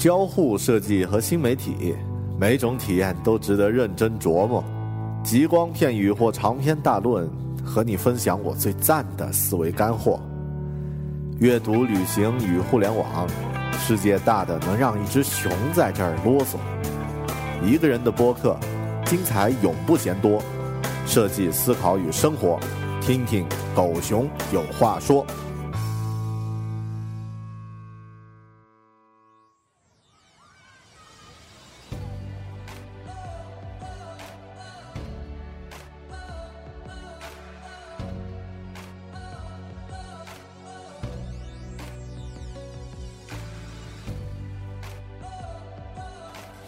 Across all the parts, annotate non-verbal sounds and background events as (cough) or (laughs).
交互设计和新媒体，每种体验都值得认真琢磨。极光片语或长篇大论，和你分享我最赞的思维干货。阅读、旅行与互联网，世界大的能让一只熊在这儿啰嗦。一个人的播客，精彩永不嫌多。设计、思考与生活，听听狗熊有话说。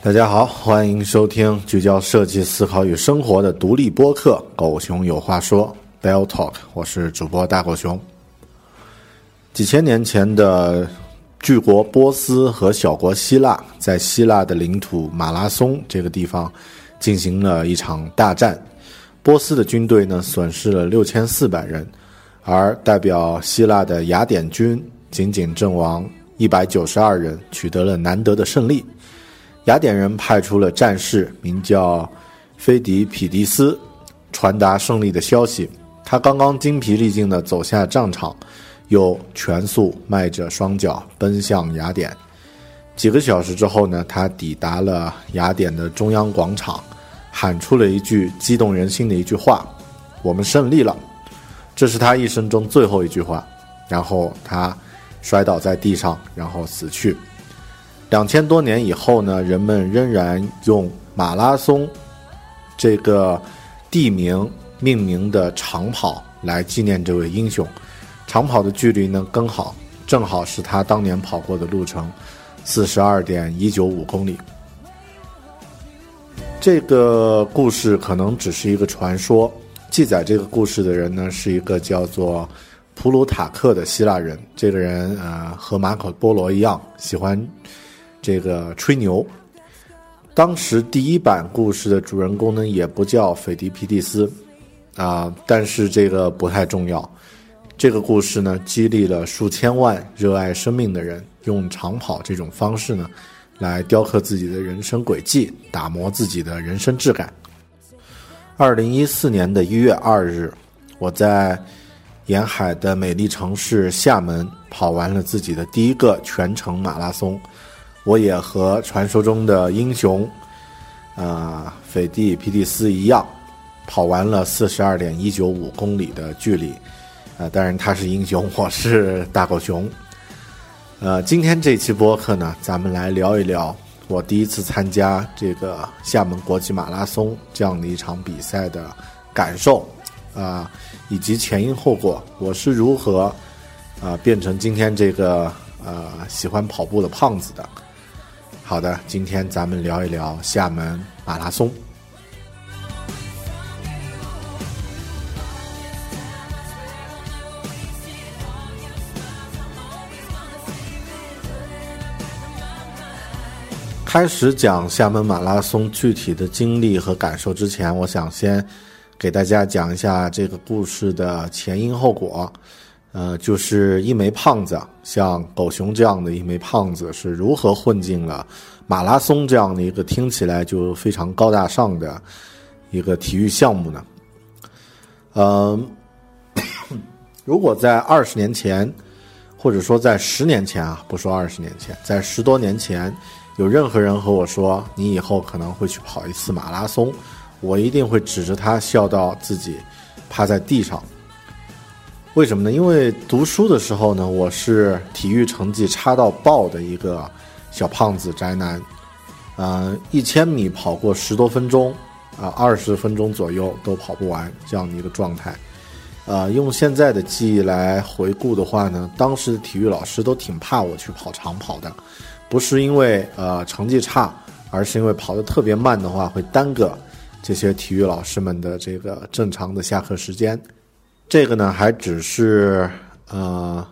大家好，欢迎收听聚焦设计思考与生活的独立播客《狗熊有话说》（Bell Talk）。我是主播大狗熊。几千年前的巨国波斯和小国希腊，在希腊的领土马拉松这个地方进行了一场大战。波斯的军队呢，损失了六千四百人，而代表希腊的雅典军仅仅阵亡一百九十二人，取得了难得的胜利。雅典人派出了战士，名叫菲迪匹迪斯，传达胜利的消息。他刚刚精疲力尽地走下战场，又全速迈着双脚奔向雅典。几个小时之后呢，他抵达了雅典的中央广场，喊出了一句激动人心的一句话：“我们胜利了！”这是他一生中最后一句话。然后他摔倒在地上，然后死去。两千多年以后呢，人们仍然用马拉松这个地名命名的长跑来纪念这位英雄。长跑的距离呢刚好，正好是他当年跑过的路程，四十二点一九五公里。这个故事可能只是一个传说，记载这个故事的人呢是一个叫做普鲁塔克的希腊人。这个人呃和马可波罗一样喜欢。这个吹牛，当时第一版故事的主人公呢，也不叫斐迪皮蒂斯，啊，但是这个不太重要。这个故事呢，激励了数千万热爱生命的人，用长跑这种方式呢，来雕刻自己的人生轨迹，打磨自己的人生质感。二零一四年的一月二日，我在沿海的美丽城市厦门跑完了自己的第一个全程马拉松。我也和传说中的英雄，啊，斐蒂皮蒂斯一样，跑完了四十二点一九五公里的距离，啊，当然他是英雄，(laughs) 我是大狗熊。呃，今天这期播客呢，咱们来聊一聊我第一次参加这个厦门国际马拉松这样的一场比赛的感受，啊，以及前因后果，我是如何啊变成今天这个呃喜欢跑步的胖子的。好的，今天咱们聊一聊厦门马拉松。开始讲厦门马拉松具体的经历和感受之前，我想先给大家讲一下这个故事的前因后果。呃，就是一枚胖子，像狗熊这样的一枚胖子是如何混进了马拉松这样的一个听起来就非常高大上的一个体育项目呢？嗯，(coughs) 如果在二十年前，或者说在十年前啊，不说二十年前，在十多年前，有任何人和我说你以后可能会去跑一次马拉松，我一定会指着他笑到自己趴在地上。为什么呢？因为读书的时候呢，我是体育成绩差到爆的一个小胖子宅男，呃，一千米跑过十多分钟，啊，二十分钟左右都跑不完这样的一个状态。呃，用现在的记忆来回顾的话呢，当时的体育老师都挺怕我去跑长跑的，不是因为呃成绩差，而是因为跑得特别慢的话会耽搁这些体育老师们的这个正常的下课时间。这个呢，还只是呃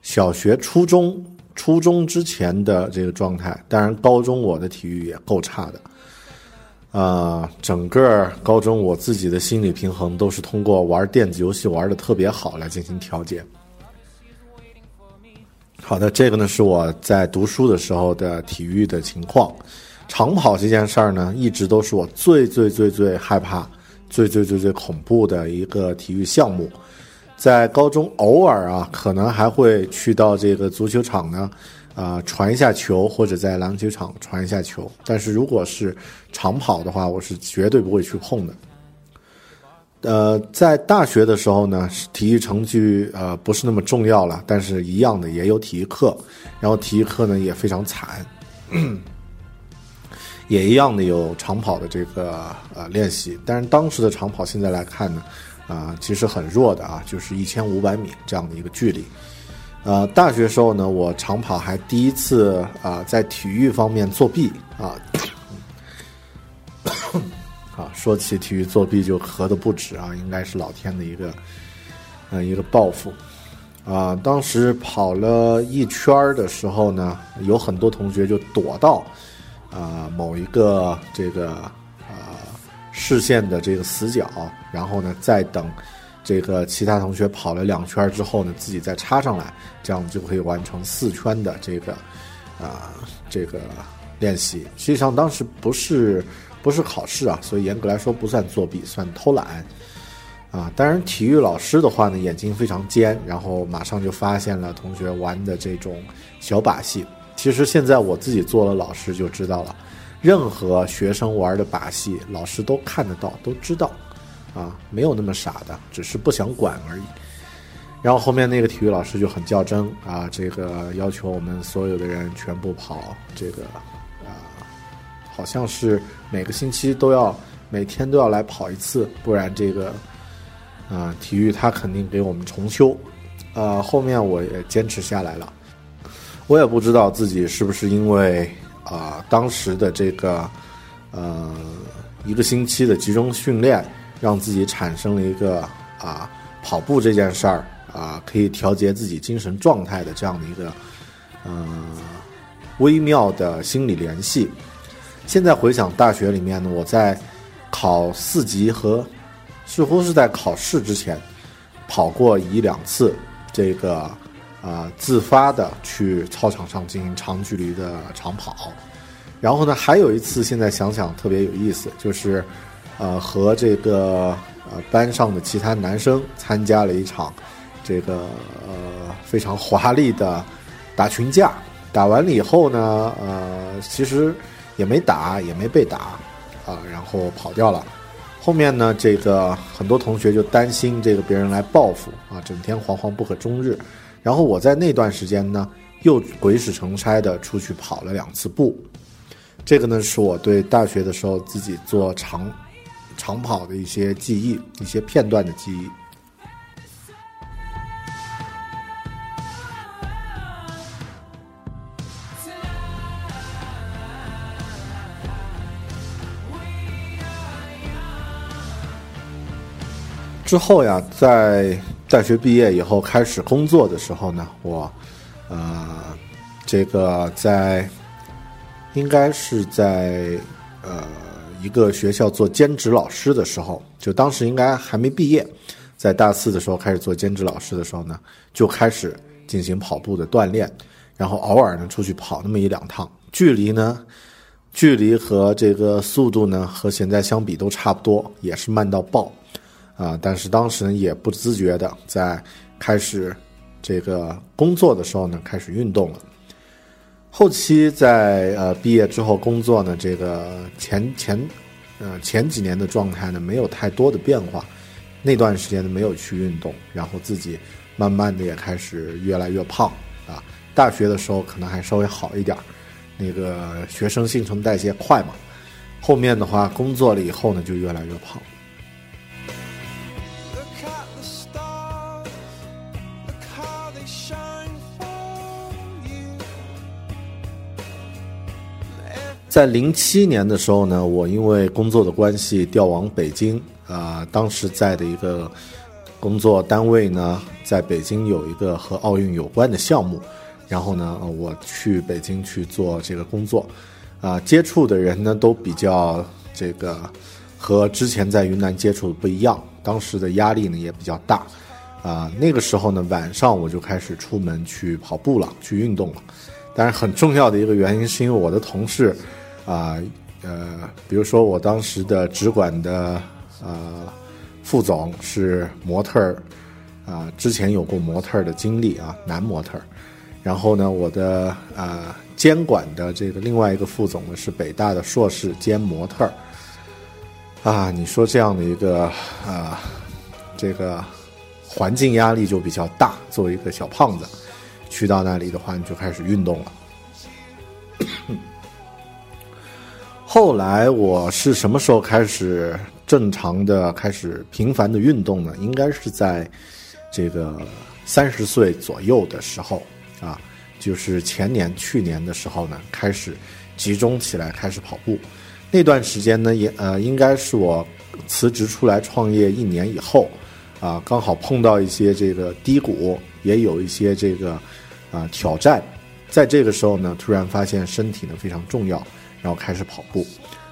小学、初中、初中之前的这个状态，当然高中我的体育也够差的。啊，整个高中我自己的心理平衡都是通过玩电子游戏玩的特别好来进行调节。好的，这个呢是我在读书的时候的体育的情况。长跑这件事儿呢，一直都是我最最最最害怕、最最最最恐怖的一个体育项目。在高中偶尔啊，可能还会去到这个足球场呢。啊，传一下球，或者在篮球场传一下球。但是如果是长跑的话，我是绝对不会去碰的。呃，在大学的时候呢，体育成绩呃不是那么重要了，但是一样的也有体育课，然后体育课呢也非常惨，(clears throat) 也一样的有长跑的这个呃练习。但是当时的长跑现在来看呢，啊其实很弱的啊，就是一千五百米这样的一个距离。呃，大学时候呢，我长跑还第一次啊，在体育方面作弊啊，啊，说起体育作弊就咳的不止啊，应该是老天的一个呃一个报复啊。当时跑了一圈的时候呢，有很多同学就躲到啊某一个这个视线的这个死角，然后呢再等。这个其他同学跑了两圈之后呢，自己再插上来，这样就可以完成四圈的这个啊这个练习。实际上当时不是不是考试啊，所以严格来说不算作弊，算偷懒啊。当然，体育老师的话呢，眼睛非常尖，然后马上就发现了同学玩的这种小把戏。其实现在我自己做了老师就知道了，任何学生玩的把戏，老师都看得到，都知道。啊，没有那么傻的，只是不想管而已。然后后面那个体育老师就很较真啊，这个要求我们所有的人全部跑这个啊，好像是每个星期都要每天都要来跑一次，不然这个啊体育他肯定给我们重修。呃，后面我也坚持下来了，我也不知道自己是不是因为啊当时的这个呃一个星期的集中训练。让自己产生了一个啊跑步这件事儿啊可以调节自己精神状态的这样的一个嗯微妙的心理联系。现在回想大学里面呢，我在考四级和似乎是在考试之前跑过一两次这个啊自发的去操场上进行长距离的长跑，然后呢还有一次现在想想特别有意思就是。呃，和这个呃班上的其他男生参加了一场这个呃非常华丽的打群架。打完了以后呢，呃，其实也没打，也没被打啊，然后跑掉了。后面呢，这个很多同学就担心这个别人来报复啊，整天惶惶不可终日。然后我在那段时间呢，又鬼使神差的出去跑了两次步。这个呢，是我对大学的时候自己做长。长跑的一些记忆，一些片段的记忆。之后呀，在大学毕业以后开始工作的时候呢，我，呃，这个在，应该是在，呃。一个学校做兼职老师的时候，就当时应该还没毕业，在大四的时候开始做兼职老师的时候呢，就开始进行跑步的锻炼，然后偶尔呢出去跑那么一两趟，距离呢，距离和这个速度呢和现在相比都差不多，也是慢到爆，啊，但是当时呢也不自觉的在开始这个工作的时候呢开始运动了。后期在呃毕业之后工作呢，这个前前，呃前几年的状态呢没有太多的变化，那段时间呢没有去运动，然后自己慢慢的也开始越来越胖啊。大学的时候可能还稍微好一点，那个学生新陈代谢快嘛。后面的话工作了以后呢，就越来越胖。在零七年的时候呢，我因为工作的关系调往北京啊，当时在的一个工作单位呢，在北京有一个和奥运有关的项目，然后呢，我去北京去做这个工作，啊，接触的人呢都比较这个和之前在云南接触的不一样，当时的压力呢也比较大，啊，那个时候呢晚上我就开始出门去跑步了，去运动了，但是很重要的一个原因是因为我的同事。啊，呃，比如说我当时的直管的呃副总是模特儿，啊，之前有过模特儿的经历啊，男模特儿。然后呢，我的啊监管的这个另外一个副总呢是北大的硕士兼模特儿。啊，你说这样的一个啊，这个环境压力就比较大。作为一个小胖子，去到那里的话，你就开始运动了。后来我是什么时候开始正常的开始频繁的运动呢？应该是在这个三十岁左右的时候啊，就是前年、去年的时候呢，开始集中起来开始跑步。那段时间呢，也呃，应该是我辞职出来创业一年以后啊，刚好碰到一些这个低谷，也有一些这个啊挑战，在这个时候呢，突然发现身体呢非常重要。然后开始跑步，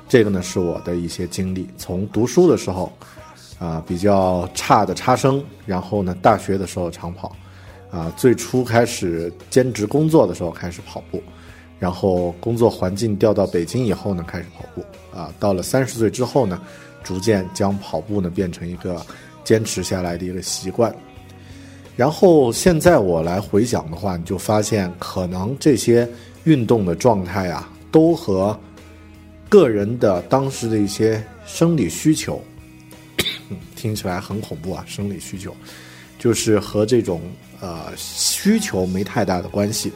这个呢是我的一些经历。从读书的时候，啊比较差的差生，然后呢大学的时候长跑，啊最初开始兼职工作的时候开始跑步，然后工作环境调到北京以后呢开始跑步，啊到了三十岁之后呢，逐渐将跑步呢变成一个坚持下来的一个习惯。然后现在我来回想的话，你就发现可能这些运动的状态啊。都和个人的当时的一些生理需求，(coughs) 听起来很恐怖啊！生理需求就是和这种呃需求没太大的关系。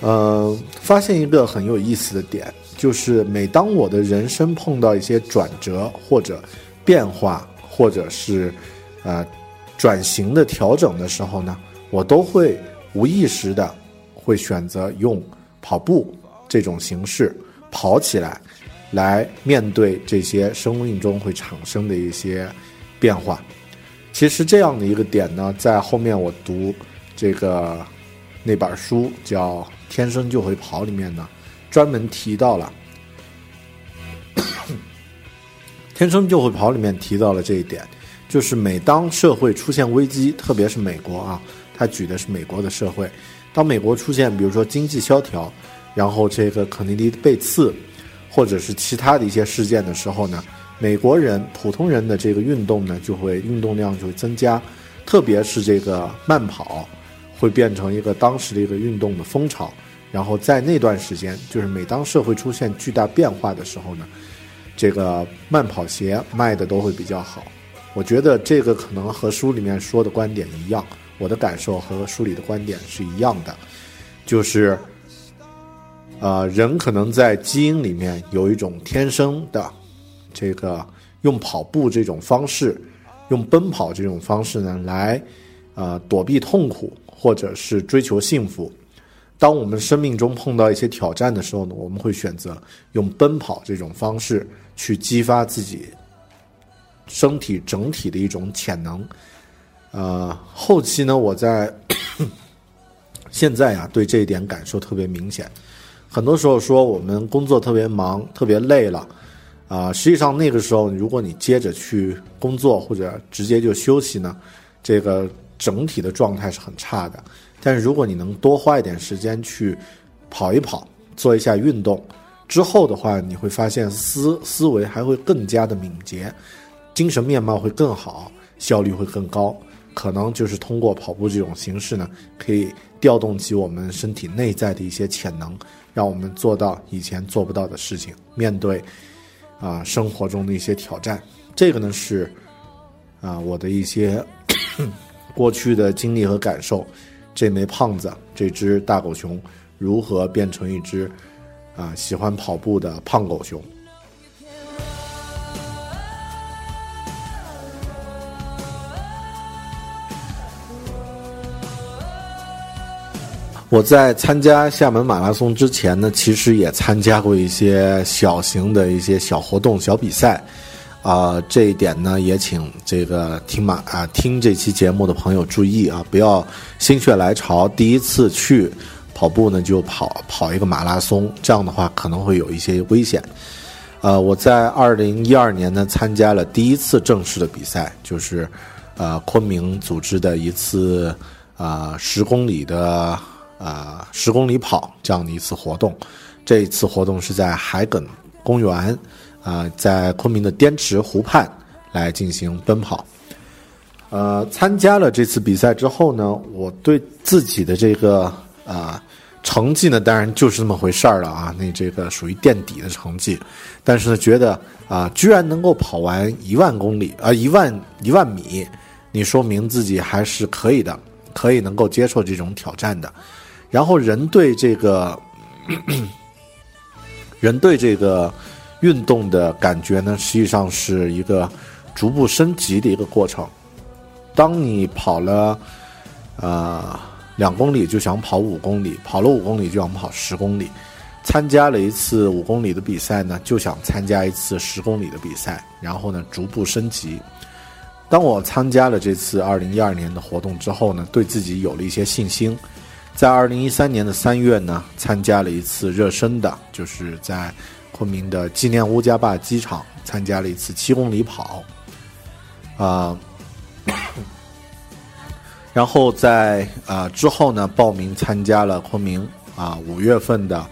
呃，发现一个很有意思的点，就是每当我的人生碰到一些转折或者变化，或者是呃转型的调整的时候呢，我都会无意识的会选择用跑步。这种形式跑起来，来面对这些生命中会产生的一些变化。其实这样的一个点呢，在后面我读这个那本书叫《天生就会跑》里面呢，专门提到了《(coughs) 天生就会跑》里面提到了这一点，就是每当社会出现危机，特别是美国啊，他举的是美国的社会，当美国出现比如说经济萧条。然后这个肯尼迪被刺，或者是其他的一些事件的时候呢，美国人普通人的这个运动呢就会运动量就会增加，特别是这个慢跑，会变成一个当时的一个运动的风潮。然后在那段时间，就是每当社会出现巨大变化的时候呢，这个慢跑鞋卖的都会比较好。我觉得这个可能和书里面说的观点一样，我的感受和书里的观点是一样的，就是。呃，人可能在基因里面有一种天生的，这个用跑步这种方式，用奔跑这种方式呢，来呃躲避痛苦或者是追求幸福。当我们生命中碰到一些挑战的时候呢，我们会选择用奔跑这种方式去激发自己身体整体的一种潜能。呃，后期呢，我在 (coughs) 现在呀，对这一点感受特别明显。很多时候说我们工作特别忙、特别累了，啊，实际上那个时候如果你接着去工作或者直接就休息呢，这个整体的状态是很差的。但是如果你能多花一点时间去跑一跑、做一下运动，之后的话，你会发现思思维还会更加的敏捷，精神面貌会更好，效率会更高。可能就是通过跑步这种形式呢，可以调动起我们身体内在的一些潜能。让我们做到以前做不到的事情，面对啊生活中的一些挑战，这个呢是啊我的一些 (coughs) 过去的经历和感受。这枚胖子，这只大狗熊，如何变成一只啊喜欢跑步的胖狗熊？我在参加厦门马拉松之前呢，其实也参加过一些小型的一些小活动、小比赛，啊，这一点呢，也请这个听马啊听这期节目的朋友注意啊，不要心血来潮第一次去跑步呢就跑跑一个马拉松，这样的话可能会有一些危险。呃，我在二零一二年呢参加了第一次正式的比赛，就是呃昆明组织的一次啊十公里的。啊，十公里跑这样的一次活动，这一次活动是在海埂公园，啊，在昆明的滇池湖畔来进行奔跑。呃，参加了这次比赛之后呢，我对自己的这个啊成绩呢，当然就是那么回事儿了啊，那这个属于垫底的成绩，但是呢，觉得啊，居然能够跑完一万公里啊，一万一万米，你说明自己还是可以的，可以能够接受这种挑战的。然后人对这个，(coughs) 人对这个运动的感觉呢，实际上是一个逐步升级的一个过程。当你跑了呃两公里，就想跑五公里；跑了五公里，就想跑十公里；参加了一次五公里的比赛呢，就想参加一次十公里的比赛。然后呢，逐步升级。当我参加了这次二零一二年的活动之后呢，对自己有了一些信心。在二零一三年的三月呢，参加了一次热身的，就是在昆明的纪念乌家坝机场参加了一次七公里跑，啊，(coughs) 然后在啊之后呢，报名参加了昆明啊五月份的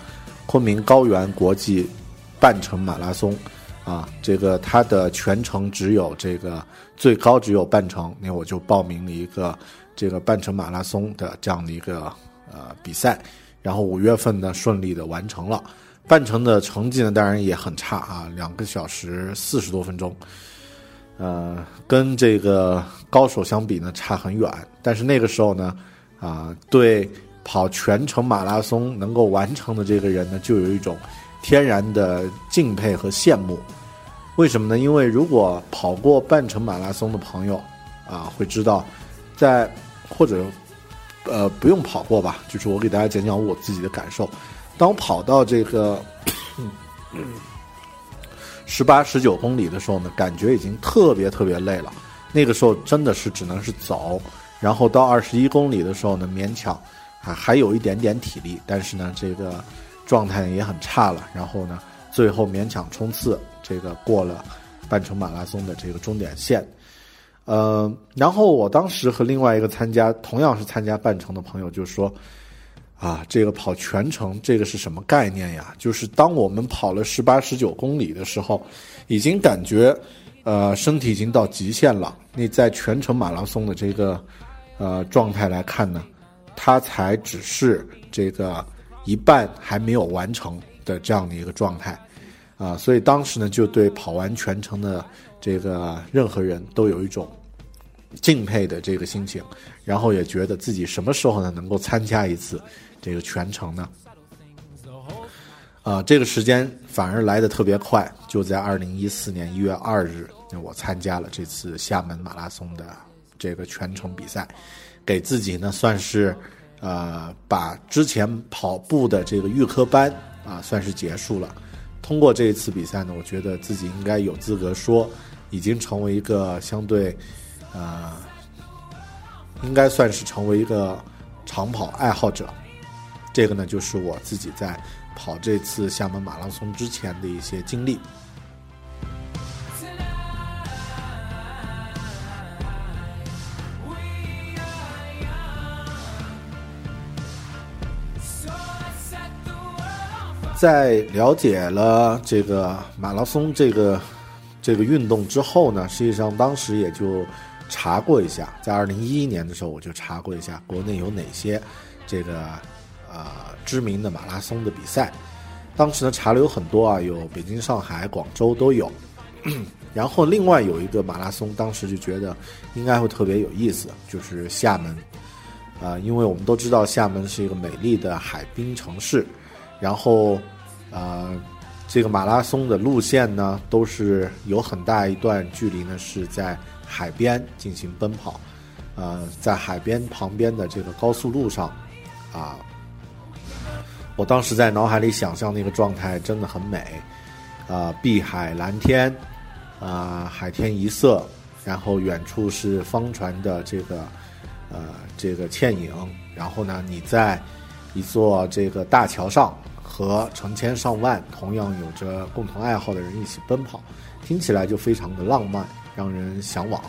昆明高原国际半程马拉松，啊，这个它的全程只有这个最高只有半程，那我就报名了一个这个半程马拉松的这样的一个。呃，比赛，然后五月份呢顺利的完成了，半程的成绩呢当然也很差啊，两个小时四十多分钟，呃，跟这个高手相比呢差很远，但是那个时候呢，啊，对跑全程马拉松能够完成的这个人呢，就有一种天然的敬佩和羡慕，为什么呢？因为如果跑过半程马拉松的朋友啊，会知道，在或者。呃，不用跑过吧？就是我给大家讲讲我自己的感受。当我跑到这个 (coughs) 十八、十九公里的时候呢，感觉已经特别特别累了。那个时候真的是只能是走。然后到二十一公里的时候呢，勉强还还有一点点体力，但是呢，这个状态也很差了。然后呢，最后勉强冲刺，这个过了半程马拉松的这个终点线。呃，然后我当时和另外一个参加同样是参加半程的朋友就说：“啊，这个跑全程，这个是什么概念呀？就是当我们跑了十八、十九公里的时候，已经感觉呃身体已经到极限了。你在全程马拉松的这个呃状态来看呢，它才只是这个一半还没有完成的这样的一个状态啊。所以当时呢，就对跑完全程的。”这个任何人都有一种敬佩的这个心情，然后也觉得自己什么时候呢能够参加一次这个全程呢？啊，这个时间反而来的特别快，就在二零一四年一月二日，我参加了这次厦门马拉松的这个全程比赛，给自己呢算是呃把之前跑步的这个预科班啊算是结束了。通过这一次比赛呢，我觉得自己应该有资格说。已经成为一个相对，呃，应该算是成为一个长跑爱好者。这个呢，就是我自己在跑这次厦门马拉松之前的一些经历。在了解了这个马拉松这个。这个运动之后呢，实际上当时也就查过一下，在二零一一年的时候我就查过一下国内有哪些这个呃知名的马拉松的比赛。当时呢查了有很多啊，有北京、上海、广州都有。(clears throat) 然后另外有一个马拉松，当时就觉得应该会特别有意思，就是厦门，啊，因为我们都知道厦门是一个美丽的海滨城市，然后，呃，这个马拉松的路线呢，都是有很大一段距离呢是在海边进行奔跑，呃，在海边旁边的这个高速路上，啊，我当时在脑海里想象那个状态真的很美，啊，碧海蓝天。啊，海天一色，然后远处是方船的这个，呃，这个倩影。然后呢，你在一座这个大桥上，和成千上万同样有着共同爱好的人一起奔跑，听起来就非常的浪漫，让人向往。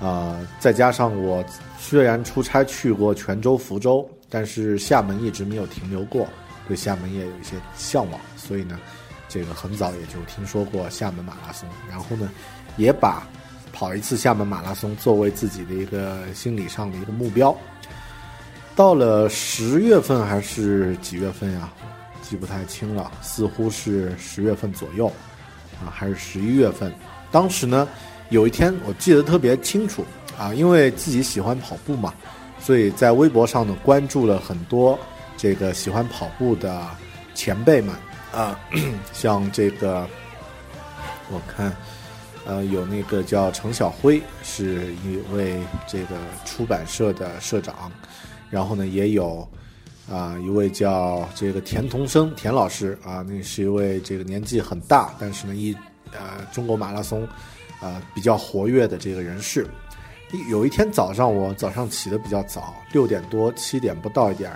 啊，再加上我虽然出差去过泉州、福州，但是厦门一直没有停留过，对厦门也有一些向往，所以呢。这个很早也就听说过厦门马拉松，然后呢，也把跑一次厦门马拉松作为自己的一个心理上的一个目标。到了十月份还是几月份呀？记不太清了，似乎是十月份左右啊，还是十一月份。当时呢，有一天我记得特别清楚啊，因为自己喜欢跑步嘛，所以在微博上呢关注了很多这个喜欢跑步的前辈们。啊，(clears throat) 像这个，我看，呃，有那个叫程晓辉，是一位这个出版社的社长，然后呢，也有啊一位叫这个田同生田老师啊，那是一位这个年纪很大，但是呢一呃中国马拉松啊比较活跃的这个人士。有一天早上，我早上起的比较早，六点多七点不到一点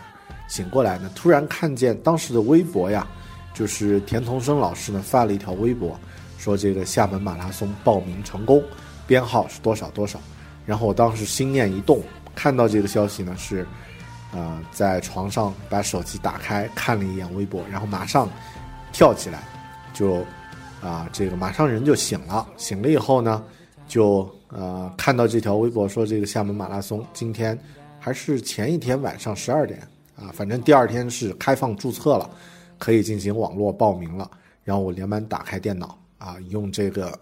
醒过来呢，突然看见当时的微博呀。就是田同生老师呢发了一条微博，说这个厦门马拉松报名成功，编号是多少多少。然后我当时心念一动，看到这个消息呢是，呃，在床上把手机打开看了一眼微博，然后马上跳起来，就啊这个马上人就醒了。醒了以后呢，就呃看到这条微博说这个厦门马拉松今天还是前一天晚上十二点啊，反正第二天是开放注册了。可以进行网络报名了，然后我连忙打开电脑啊，用这个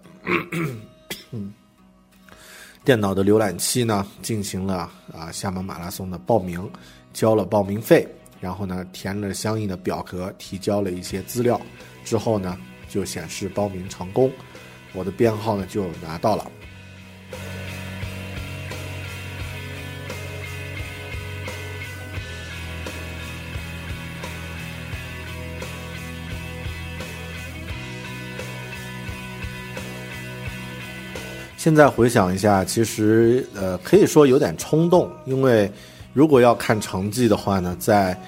电脑的浏览器呢，进行了啊厦门马拉松的报名，交了报名费，然后呢填了相应的表格，提交了一些资料，之后呢就显示报名成功，我的编号呢就拿到了。现在回想一下，其实呃可以说有点冲动，因为如果要看成绩的话呢，在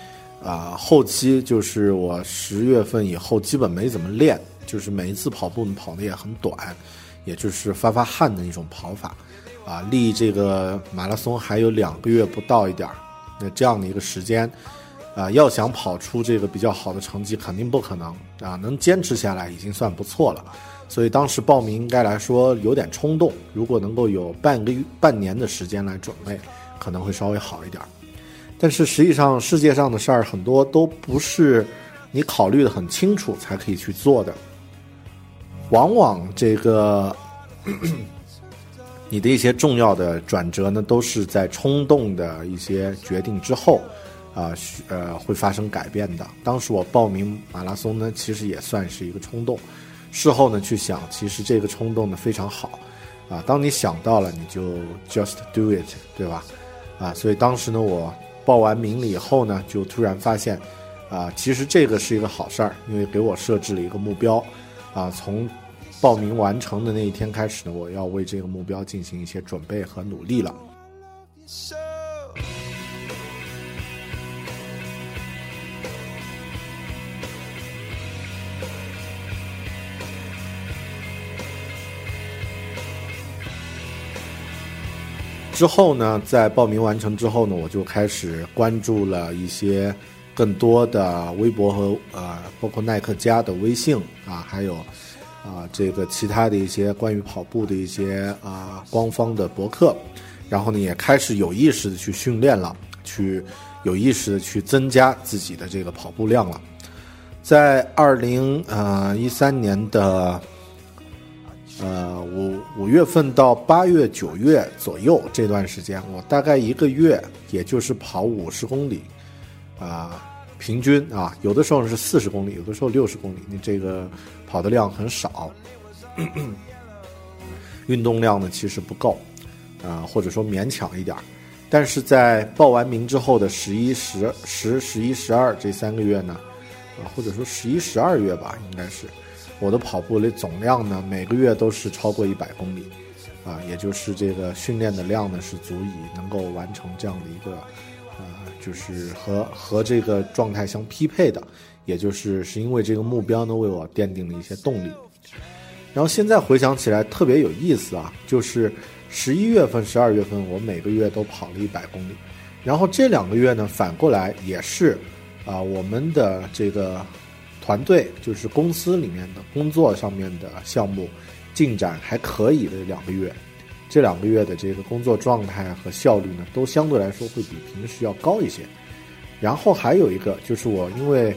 啊后期就是我十月份以后基本没怎么练，就是每一次跑步跑的也很短，也就是发发汗的一种跑法，啊离这个马拉松还有两个月不到一点儿，那这样的一个时间，啊要想跑出这个比较好的成绩肯定不可能啊，能坚持下来已经算不错了。所以当时报名应该来说有点冲动，如果能够有半个月、半年的时间来准备，可能会稍微好一点。但是实际上世界上的事儿很多都不是你考虑的很清楚才可以去做的，往往这个 (clears throat) 你的一些重要的转折呢，都是在冲动的一些决定之后，啊，呃，会发生改变的。当时我报名马拉松呢，其实也算是一个冲动。事后呢，去想，其实这个冲动呢非常好，啊，当你想到了，你就 just do it，对吧？啊，所以当时呢，我报完名了以后呢，就突然发现，啊，其实这个是一个好事儿，因为给我设置了一个目标，啊，从报名完成的那一天开始呢，我要为这个目标进行一些准备和努力了。之后呢，在报名完成之后呢，我就开始关注了一些更多的微博和呃，包括耐克家的微信啊，还有啊这个其他的一些关于跑步的一些啊官方的博客，然后呢，也开始有意识的去训练了，去有意识的去增加自己的这个跑步量了。在二零呃一三年的呃，五五月份到八月、九月左右这段时间，我大概一个月也就是跑五十公里，啊，平均啊，有的时候是四十公里，有的时候六十公里，你这个跑的量很少，(clears throat) 运动量呢其实不够，啊，或者说勉强一点但是在报完名之后的十一、十、十、十一、十二这三个月呢，啊，或者说十一、十二月吧，应该是。我的跑步的总量呢，每个月都是超过一百公里，啊，也就是这个训练的量呢，是足以能够完成这样的一个，呃，就是和和这个状态相匹配的，也就是是因为这个目标呢，为我奠定了一些动力。然后现在回想起来特别有意思啊，就是十一月份、十二月份，我每个月都跑了一百公里，然后这两个月呢，反过来也是，啊，我们的这个。团队就是公司里面的工作上面的项目进展还可以的两个月，这两个月的这个工作状态和效率呢，都相对来说会比平时要高一些。然后还有一个就是我因为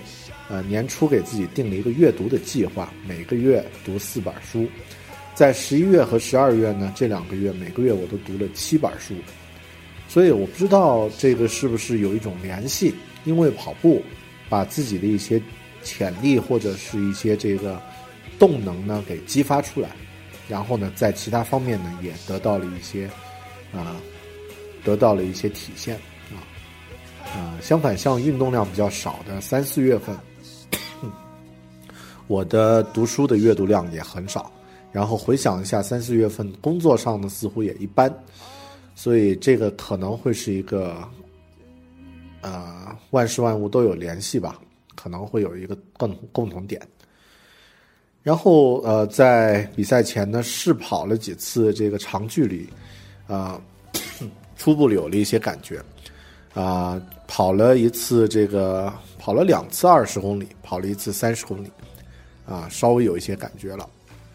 呃年初给自己定了一个阅读的计划，每个月读四本书，在十一月和十二月呢这两个月每个月我都读了七本书，所以我不知道这个是不是有一种联系，因为跑步把自己的一些。潜力或者是一些这个动能呢，给激发出来，然后呢，在其他方面呢，也得到了一些啊，得到了一些体现啊啊。相反，像运动量比较少的三四月份，我的读书的阅读量也很少。然后回想一下，三四月份工作上呢，似乎也一般，所以这个可能会是一个啊，万事万物都有联系吧。可能会有一个共共同点，然后呃，在比赛前呢试跑了几次这个长距离，啊，(coughs) 初步有了一些感觉，啊，跑了一次这个跑了两次二十公里，跑了一次三十公里，啊，稍微有一些感觉了，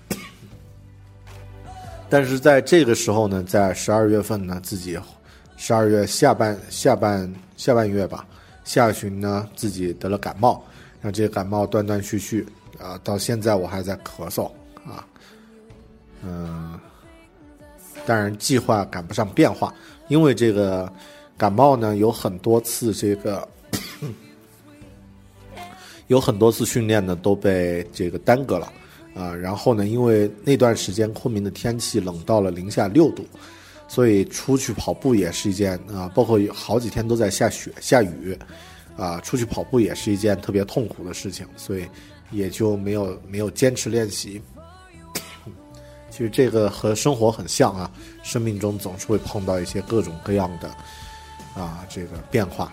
(coughs) 但是在这个时候呢，在十二月份呢，自己十二月下半下半下半月吧。下旬呢，自己得了感冒，让这个感冒断断续续啊，到现在我还在咳嗽啊，嗯，当然计划赶不上变化，因为这个感冒呢，有很多次这个 (coughs) 有很多次训练呢都被这个耽搁了啊，然后呢，因为那段时间昆明的天气冷到了零下六度。所以出去跑步也是一件啊，包括好几天都在下雪下雨，啊，出去跑步也是一件特别痛苦的事情，所以也就没有没有坚持练习。(coughs) 其实这个和生活很像啊，生命中总是会碰到一些各种各样的啊这个变化。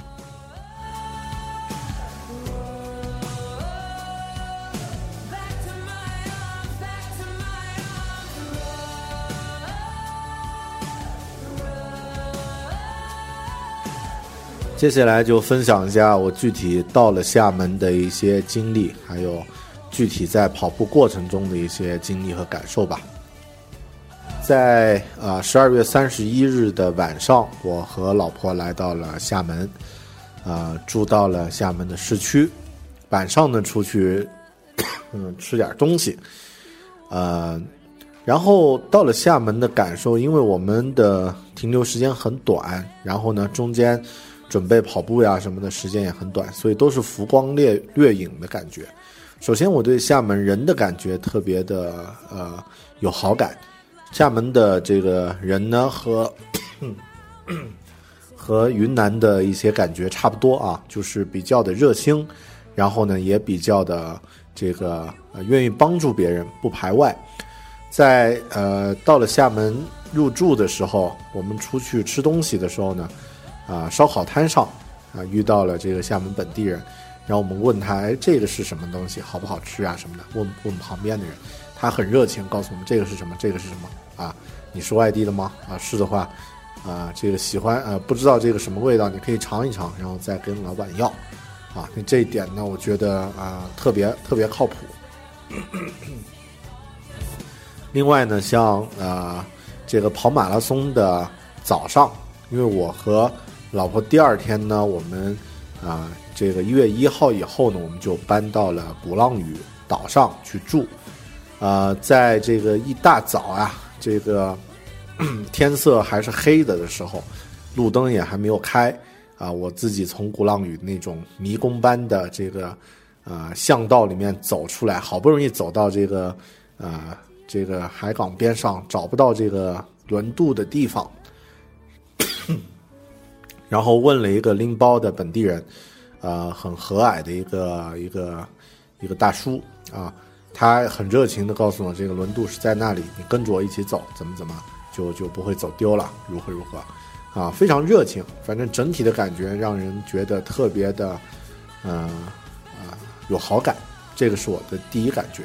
接下来就分享一下我具体到了厦门的一些经历，还有具体在跑步过程中的一些经历和感受吧。在啊十二月三十一日的晚上，我和老婆来到了厦门，啊住到了厦门的市区。晚上呢出去嗯吃点东西，呃，然后到了厦门的感受，因为我们的停留时间很短，然后呢中间。准备跑步呀什么的时间也很短，所以都是浮光掠掠影的感觉。首先，我对厦门人的感觉特别的呃有好感。厦门的这个人呢和 (clears throat) 和云南的一些感觉差不多啊，就是比较的热心，然后呢也比较的这个呃愿意帮助别人，不排外。在呃到了厦门入住的时候，我们出去吃东西的时候呢。啊，烧烤摊上，啊，遇到了这个厦门本地人，然后我们问他，哎，这个是什么东西，好不好吃啊什么的？问问旁边的人，他很热情，告诉我们这个是什么，这个是什么啊？你是外地的吗？啊，是的话，啊，这个喜欢，呃，不知道这个什么味道，你可以尝一尝，然后再跟老板要，啊，那这一点呢，我觉得啊，特别特别靠谱。另外呢，像啊，这个跑马拉松的早上，因为我和老婆第二天呢，我们啊，这个一月一号以后呢，我们就搬到了鼓浪屿岛上去住。呃，在这个一大早啊，这个 (clears throat) 天色还是黑的的时候，路灯也还没有开啊，我自己从鼓浪屿那种迷宫般的这个呃巷道里面走出来，好不容易走到这个呃这个海港边上，找不到这个轮渡的地方，然后问了一个拎包的本地人，呃，很和蔼的一个一个一个大叔啊。他很热情的告诉我，这个轮渡是在那里，你跟着我一起走，怎么怎么就就不会走丢了，如何如何，啊，非常热情，反正整体的感觉让人觉得特别的，嗯啊有好感，这个是我的第一感觉。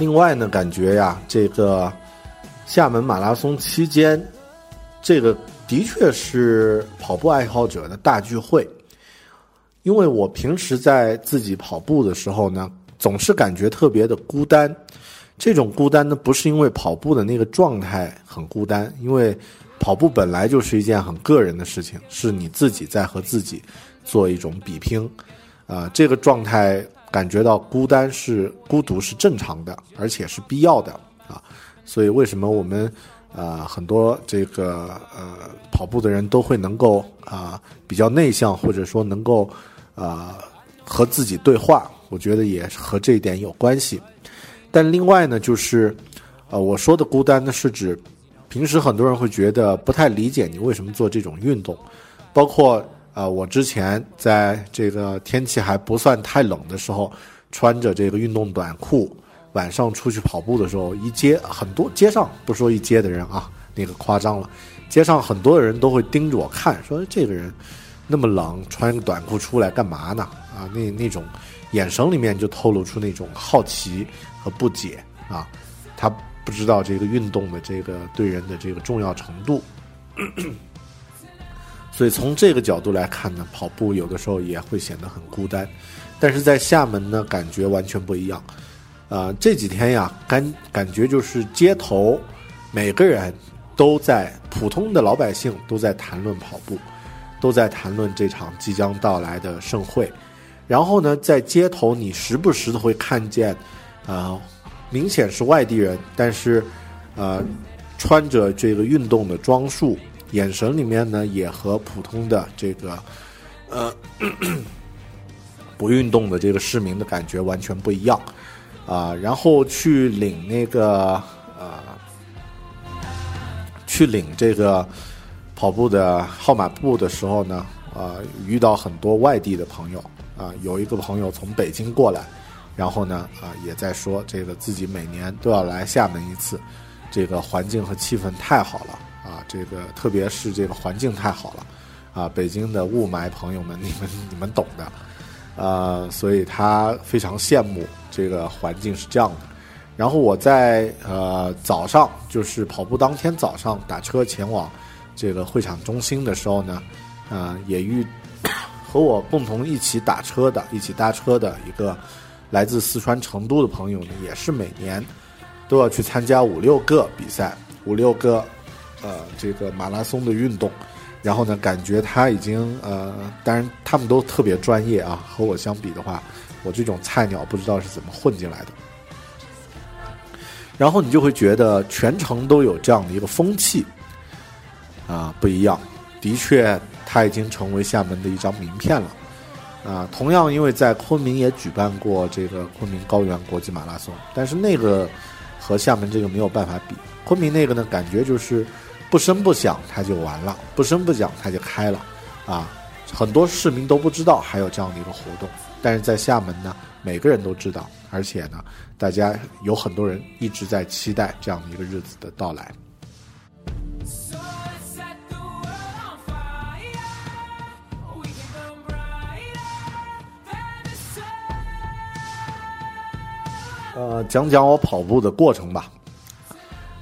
另外呢，感觉呀，这个厦门马拉松期间，这个的确是跑步爱好者的大聚会。因为我平时在自己跑步的时候呢，总是感觉特别的孤单。这种孤单呢，不是因为跑步的那个状态很孤单，因为跑步本来就是一件很个人的事情，是你自己在和自己做一种比拼。啊，这个状态。感觉到孤单是孤独是正常的，而且是必要的啊！所以为什么我们呃很多这个呃跑步的人都会能够啊比较内向，或者说能够啊和自己对话？我觉得也和这一点有关系。但另外呢，就是呃我说的孤单呢，是指平时很多人会觉得不太理解你为什么做这种运动，包括。啊，我之前在这个天气还不算太冷的时候，穿着这个运动短裤，晚上出去跑步的时候，一街很多街上不说一街的人啊，那个夸张了，街上很多的人都会盯着我看，说这个人那么冷，穿个短裤出来干嘛呢？啊，那那种眼神里面就透露出那种好奇和不解啊，他不知道这个运动的这个对人的这个重要程度。所以从这个角度来看呢，跑步有的时候也会显得很孤单，但是在厦门呢，感觉完全不一样。啊，这几天呀，感感觉就是街头每个人都在，普通的老百姓都在谈论跑步，都在谈论这场即将到来的盛会。然后呢，在街头你时不时的会看见，啊，明显是外地人，但是，呃，穿着这个运动的装束。眼神里面呢，也和普通的这个，呃，(clears throat) 不运动的这个市民的感觉完全不一样，啊，然后去领那个呃，去领这个跑步的号码布的时候呢，啊，遇到很多外地的朋友，啊，有一个朋友从北京过来，然后呢，啊，也在说这个自己每年都要来厦门一次，这个环境和气氛太好了。啊，这个特别是这个环境太好了，啊，北京的雾霾，朋友们，你们你们懂的，呃，所以他非常羡慕这个环境是这样的。然后我在呃早上，就是跑步当天早上打车前往这个会场中心的时候呢，呃，也遇和我共同一起打车的、一起搭车的一个来自四川成都的朋友呢，也是每年都要去参加五六个比赛，五六个。呃，这个马拉松的运动，然后呢，感觉他已经呃，当然他们都特别专业啊。和我相比的话，我这种菜鸟不知道是怎么混进来的。然后你就会觉得全程都有这样的一个风气，啊，不一样。的确，它已经成为厦门的一张名片了。啊，同样，因为在昆明也举办过这个昆明高原国际马拉松，但是那个和厦门这个没有办法比。昆明那个呢，感觉就是。不声不响，它就完了；不声不响，它就开了，啊，很多市民都不知道还有这样的一个活动，但是在厦门呢，每个人都知道，而且呢，大家有很多人一直在期待这样的一个日子的到来。呃，讲讲我跑步的过程吧。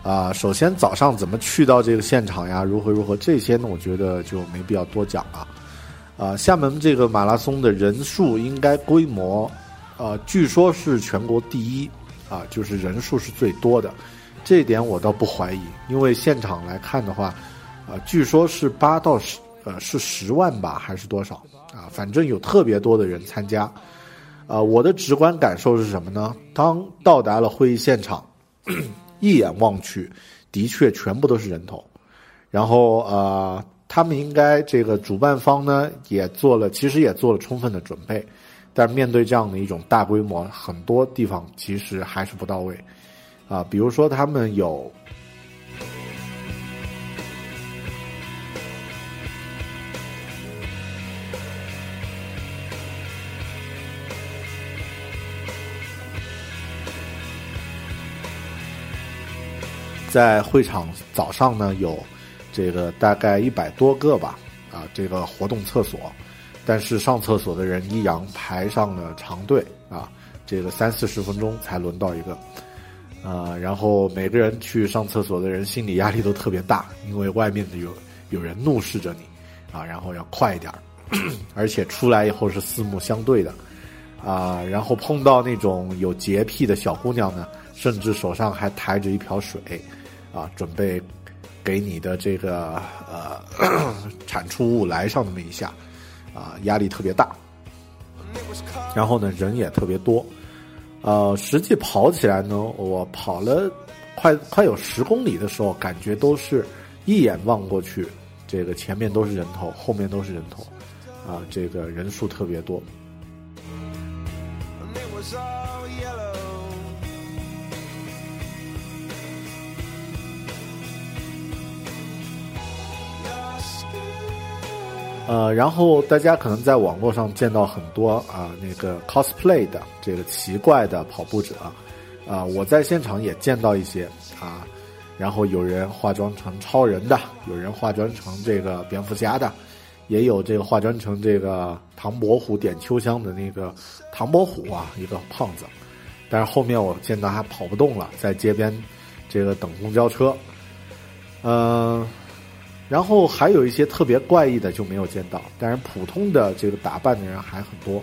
啊，首先早上怎么去到这个现场呀？如何如何？这些呢？我觉得就没必要多讲了。啊，厦门这个马拉松的人数应该规模，呃，据说是全国第一，啊，就是人数是最多的，这点我倒不怀疑，因为现场来看的话，啊，据说是八到十，呃，是十万吧，还是多少啊？反正有特别多的人参加，啊，我的直观感受是什么呢？当到达了会议现场，一眼望去，的确全部都是人头，然后呃。他们应该这个主办方呢也做了，其实也做了充分的准备，但面对这样的一种大规模，很多地方其实还是不到位，啊，比如说他们有，在会场早上呢有。这个大概一百多个吧，啊，这个活动厕所，但是上厕所的人依然排上了长队啊，这个三四十分钟才轮到一个，啊，然后每个人去上厕所的人心理压力都特别大，因为外面的有有人怒视着你，啊，然后要快一点，(clears throat) 而且出来以后是四目相对的，啊，然后碰到那种有洁癖的小姑娘呢，甚至手上还抬着一瓢水，啊，准备。给你的这个呃产出物来上那么一下，啊，压力特别大。然后呢，人也特别多。呃，实际跑起来呢，我跑了快快有十公里的时候，感觉都是一眼望过去，这个前面都是人头，后面都是人头，啊，这个人数特别多。呃，然后大家可能在网络上见到很多啊，那个 cosplay 的这个奇怪的跑步者，啊，我在现场也见到一些啊，然后有人化妆成超人的，有人化妆成这个蝙蝠侠的，也有这个化妆成这个唐伯虎点秋香的那个唐伯虎啊，一个胖子，但是后面我见到他跑不动了，在街边这个等公交车，嗯。然后还有一些特别怪异的就没有见到，但是普通的这个打扮的人还很多，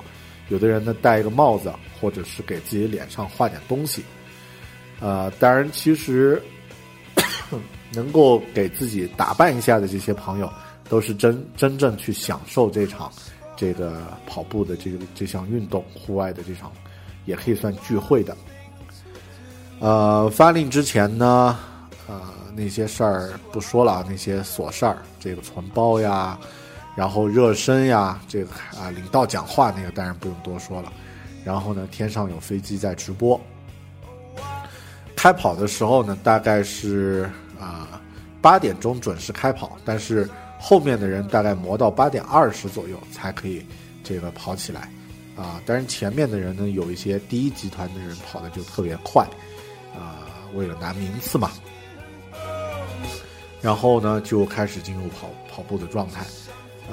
有的人呢戴一个帽子，或者是给自己脸上画点东西，呃，当然其实能够给自己打扮一下的这些朋友，都是真真正去享受这场这个跑步的这个这项运动，户外的这场也可以算聚会的。呃，发令之前呢，呃。那些事儿不说了，那些琐事儿，这个存包呀，然后热身呀，这个啊，领导讲话那个当然不用多说了。然后呢，天上有飞机在直播。开跑的时候呢，大概是啊八点钟准时开跑，但是后面的人大概磨到八点二十左右才可以这个跑起来啊。但是前面的人呢，有一些第一集团的人跑的就特别快啊，为了拿名次嘛。然后呢，就开始进入跑跑步的状态，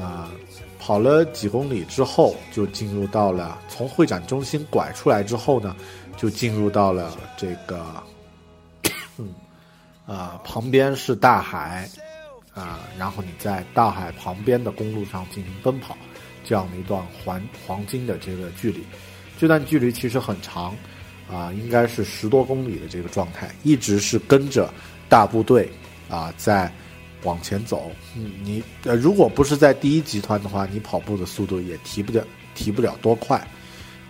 啊，跑了几公里之后，就进入到了从会展中心拐出来之后呢，就进入到了这个，嗯，啊，(coughs) 旁边是大海，啊，然后你在大海旁边的公路上进行奔跑，这样的一段黄黄金的这个距离，这段距离其实很长，啊，应该是十多公里的这个状态，一直是跟着大部队。啊，在往前走，嗯你呃，如果不是在第一集团的话，你跑步的速度也提不了，提不了多快，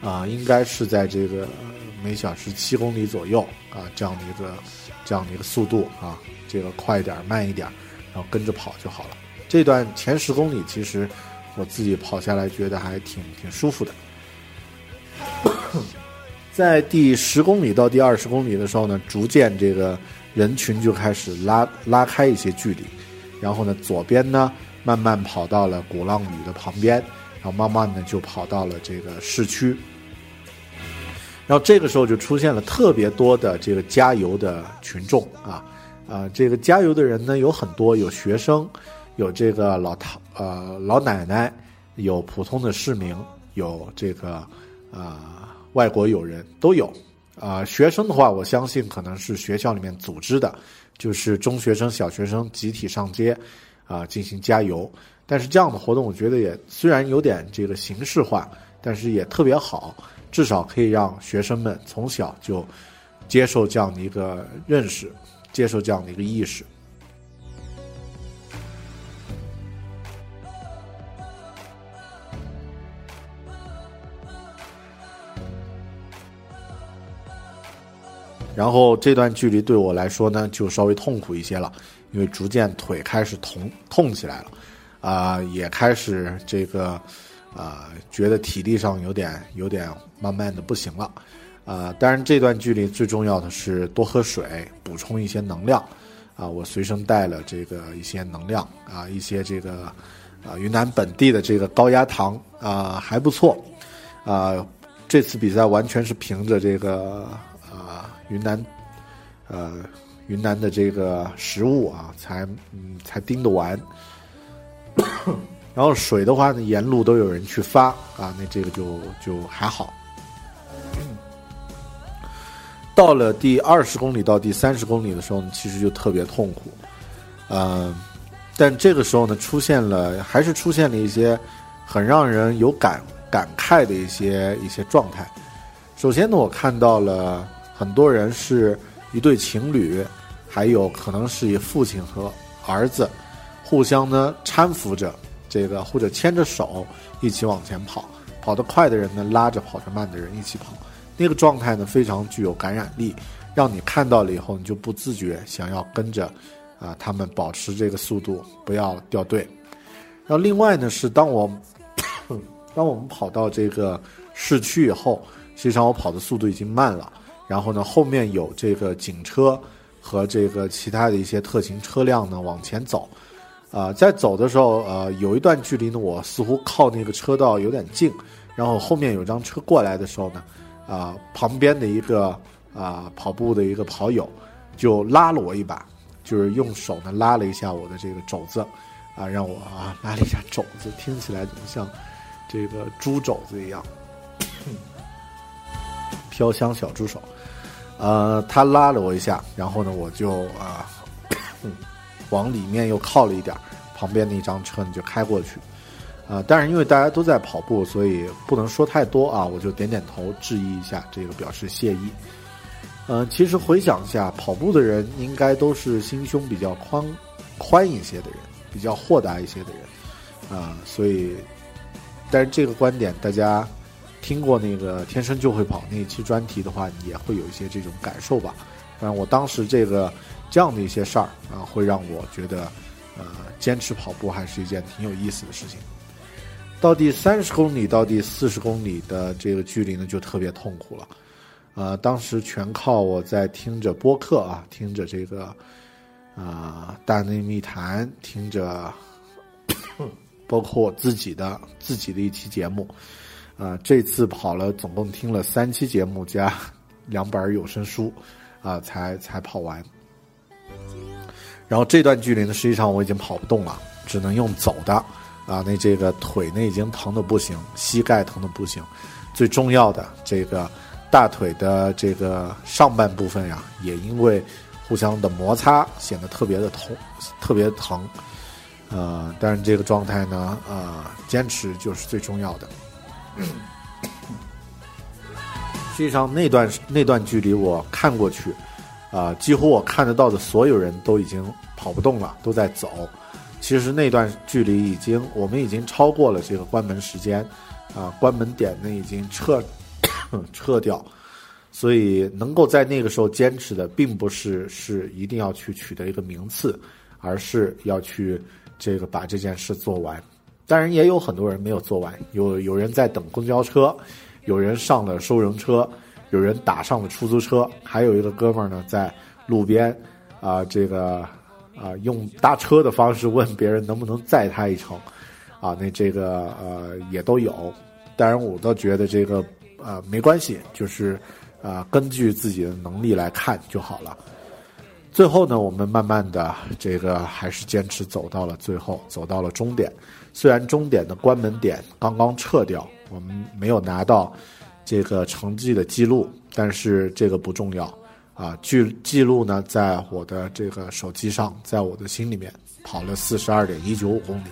啊，应该是在这个每小时七公里左右啊，这样的一个这样的一个速度啊，这个快一点慢一点，然后跟着跑就好了。这段前十公里，其实我自己跑下来觉得还挺挺舒服的。(coughs) 在第十公里到第二十公里的时候呢，逐渐这个。人群就开始拉拉开一些距离，然后呢，左边呢慢慢跑到了鼓浪屿的旁边，然后慢慢的就跑到了这个市区，然后这个时候就出现了特别多的这个加油的群众啊啊，这个加油的人呢有很多，有学生，有这个老头呃老奶奶，有普通的市民，有这个啊外国友人都有。啊，学生的话，我相信可能是学校里面组织的，就是中学生、小学生集体上街，啊，进行加油。但是这样的活动，我觉得也虽然有点这个形式化，但是也特别好，至少可以让学生们从小就，接受这样的一个认识，接受这样的一个意识。然后这段距离对我来说呢，就稍微痛苦一些了，因为逐渐腿开始痛痛起来了，啊，也开始这个，啊，觉得体力上有点有点慢慢的不行了，啊，当然这段距离最重要的是多喝水，补充一些能量，啊，我随身带了这个一些能量，啊，一些这个，啊，云南本地的这个高压糖，啊，还不错，啊，这次比赛完全是凭着这个。云南，呃，云南的这个食物啊，才嗯才盯得完。然后水的话呢，沿路都有人去发啊，那这个就就还好。到了第二十公里到第三十公里的时候呢，其实就特别痛苦。嗯，但这个时候呢，出现了还是出现了一些很让人有感感慨的一些一些状态。首先呢，我看到了。很多人是一对情侣，还有可能是以父亲和儿子互相呢搀扶着，这个或者牵着手一起往前跑。跑得快的人呢拉着跑得慢的人一起跑，那个状态呢非常具有感染力，让你看到了以后你就不自觉想要跟着啊他们保持这个速度，不要掉队。然后另外呢是当我当我们跑到这个市区以后，实际上我跑的速度已经慢了。然后呢，后面有这个警车和这个其他的一些特勤车辆呢往前走，啊，在走的时候，呃，有一段距离呢，我似乎靠那个车道有点近，然后后面有张车过来的时候呢，啊，旁边的一个啊跑步的一个跑友就拉了我一把，就是用手呢拉了一下我的这个肘子，啊，让我啊拉了一下肘子，听起来怎么像这个猪肘子一样，飘香小猪手。呃，他拉了我一下，然后呢，我就啊，(coughs) 往里面又靠了一点，旁边的一张车呢就开过去，啊，但是因为大家都在跑步，所以不能说太多啊，我就点点头，致意一下，这个表示谢意。嗯，其实回想一下，跑步的人应该都是心胸比较宽宽一些的人，比较豁达一些的人，啊，所以，但是这个观点大家。听过那个“天生就会跑”那一期专题的话，也会有一些这种感受吧。反正我当时这个这样的一些事儿啊，会让我觉得，呃，坚持跑步还是一件挺有意思的事情。到第三十公里到第四十公里的这个距离呢，就特别痛苦了。呃，当时全靠我在听着播客啊，听着这个啊《大内密谈》，听着，(coughs) 包括我自己的自己的一期节目。啊，这次跑了，总共听了三期节目加 (laughs) 两本有声书，啊，才才跑完。然后这段距离呢，实际上我已经跑不动了，只能用走的。啊，那这个腿呢已经疼的不行，膝盖疼的不行，最重要的这个大腿的这个上半部分呀，也因为互相的摩擦显得特别的痛，特别疼。呃，但是这个状态呢，啊，坚持就是最重要的。实际上，那段那段距离我看过去，啊，几乎我看得到的所有人都已经跑不动了，都在走。其实那段距离已经，我们已经超过了这个关门时间，啊，关门点呢已经撤 (clears throat) 撤掉。所以，能够在那个时候坚持的，并不是是一定要去取得一个名次，而是要去这个把这件事做完。当然也有很多人没有做完，有有人在等公交车，有人上了收容车，有人打上了出租车，还有一个哥们儿呢在路边，啊，这个啊用搭车的方式问别人能不能载他一程，啊，那这个呃也都有。当然我倒觉得这个呃没关系，就是啊根据自己的能力来看就好了。最后呢，我们慢慢的这个还是坚持走到了最后，走到了终点。虽然终点的关门点刚刚撤掉，我们没有拿到这个成绩的记录，但是这个不重要啊。记记录呢，在我的这个手机上，在我的心里面，跑了四十二点一九五公里。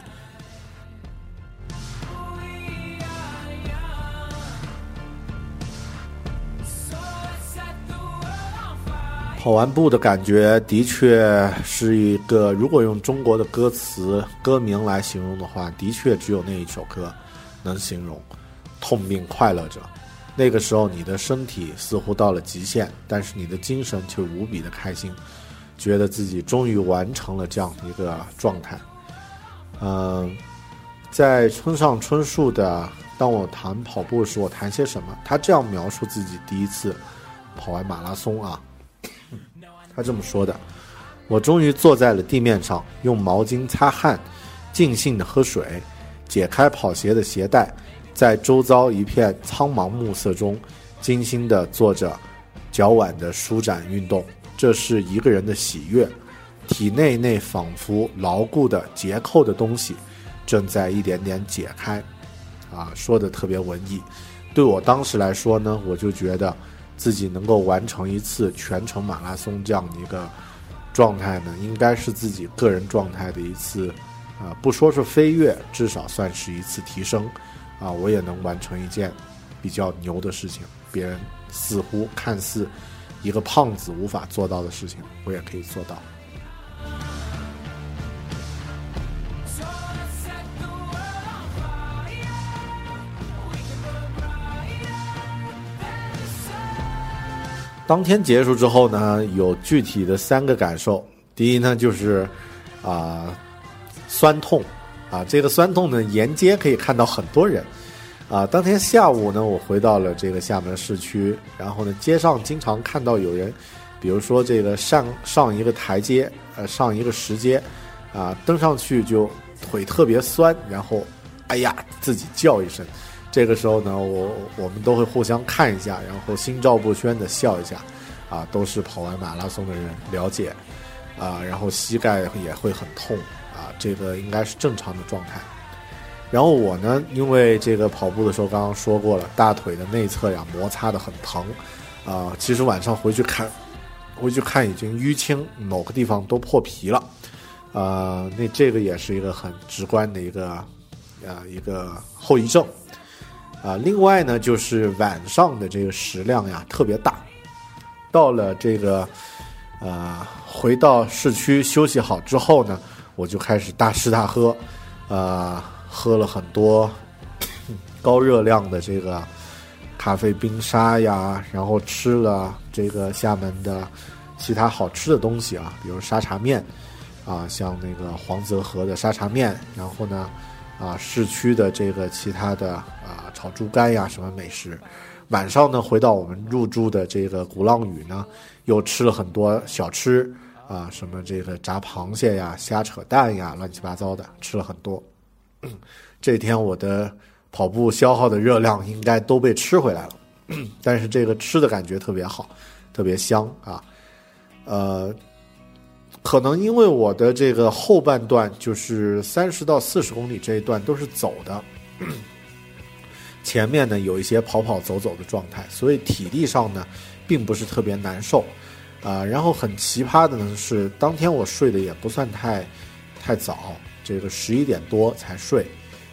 跑完步的感觉的确是一个，如果用中国的歌词歌名来形容的话，的确只有那一首歌能形容“痛并快乐着”。那个时候，你的身体似乎到了极限，但是你的精神却无比的开心，觉得自己终于完成了这样一个状态。嗯，在村上春树的《当我谈跑步时，我谈些什么》，他这样描述自己第一次跑完马拉松啊。他这么说的：“我终于坐在了地面上，用毛巾擦汗，尽兴的喝水，解开跑鞋的鞋带，在周遭一片苍茫暮色中，精心的做着脚腕的舒展运动。这是一个人的喜悦，体内那仿佛牢固的结扣的东西，正在一点点解开。”啊，说的特别文艺。对我当时来说呢，我就觉得。自己能够完成一次全程马拉松这样的一个状态呢，应该是自己个人状态的一次，啊，不说是飞跃，至少算是一次提升，啊，我也能完成一件比较牛的事情，别人似乎看似一个胖子无法做到的事情，我也可以做到。当天结束之后呢，有具体的三个感受。第一呢，就是啊酸痛啊，这个酸痛呢，沿街可以看到很多人啊。当天下午呢，我回到了这个厦门市区，然后呢，街上经常看到有人，比如说这个上上一个台阶，呃，上一个石阶啊，登上去就腿特别酸，然后哎呀自己叫一声。这个时候呢，我我们都会互相看一下，然后心照不宣的笑一下，啊，都是跑完马拉松的人了解，啊，然后膝盖也会很痛，啊，这个应该是正常的状态。然后我呢，因为这个跑步的时候刚刚说过了，大腿的内侧呀摩擦的很疼，啊，其实晚上回去看，回去看已经淤青，某个地方都破皮了，啊，那这个也是一个很直观的一个，啊，一个后遗症。啊，另外呢，就是晚上的这个食量呀特别大。到了这个，呃，回到市区休息好之后呢，我就开始大吃大喝，呃，喝了很多高热量的这个咖啡冰沙呀，然后吃了这个厦门的其他好吃的东西啊，比如沙茶面，啊，像那个黄泽河的沙茶面，然后呢。啊，市区的这个其他的啊，炒猪肝呀，什么美食。晚上呢，回到我们入住的这个鼓浪屿呢，又吃了很多小吃啊，什么这个炸螃蟹呀、虾扯蛋呀，乱七八糟的吃了很多。(clears throat) 这天我的跑步消耗的热量应该都被吃回来了，(clears throat) 但是这个吃的感觉特别好，特别香啊，呃。可能因为我的这个后半段就是三十到四十公里这一段都是走的，前面呢有一些跑跑走走的状态，所以体力上呢并不是特别难受啊。然后很奇葩的呢是，当天我睡的也不算太太早，这个十一点多才睡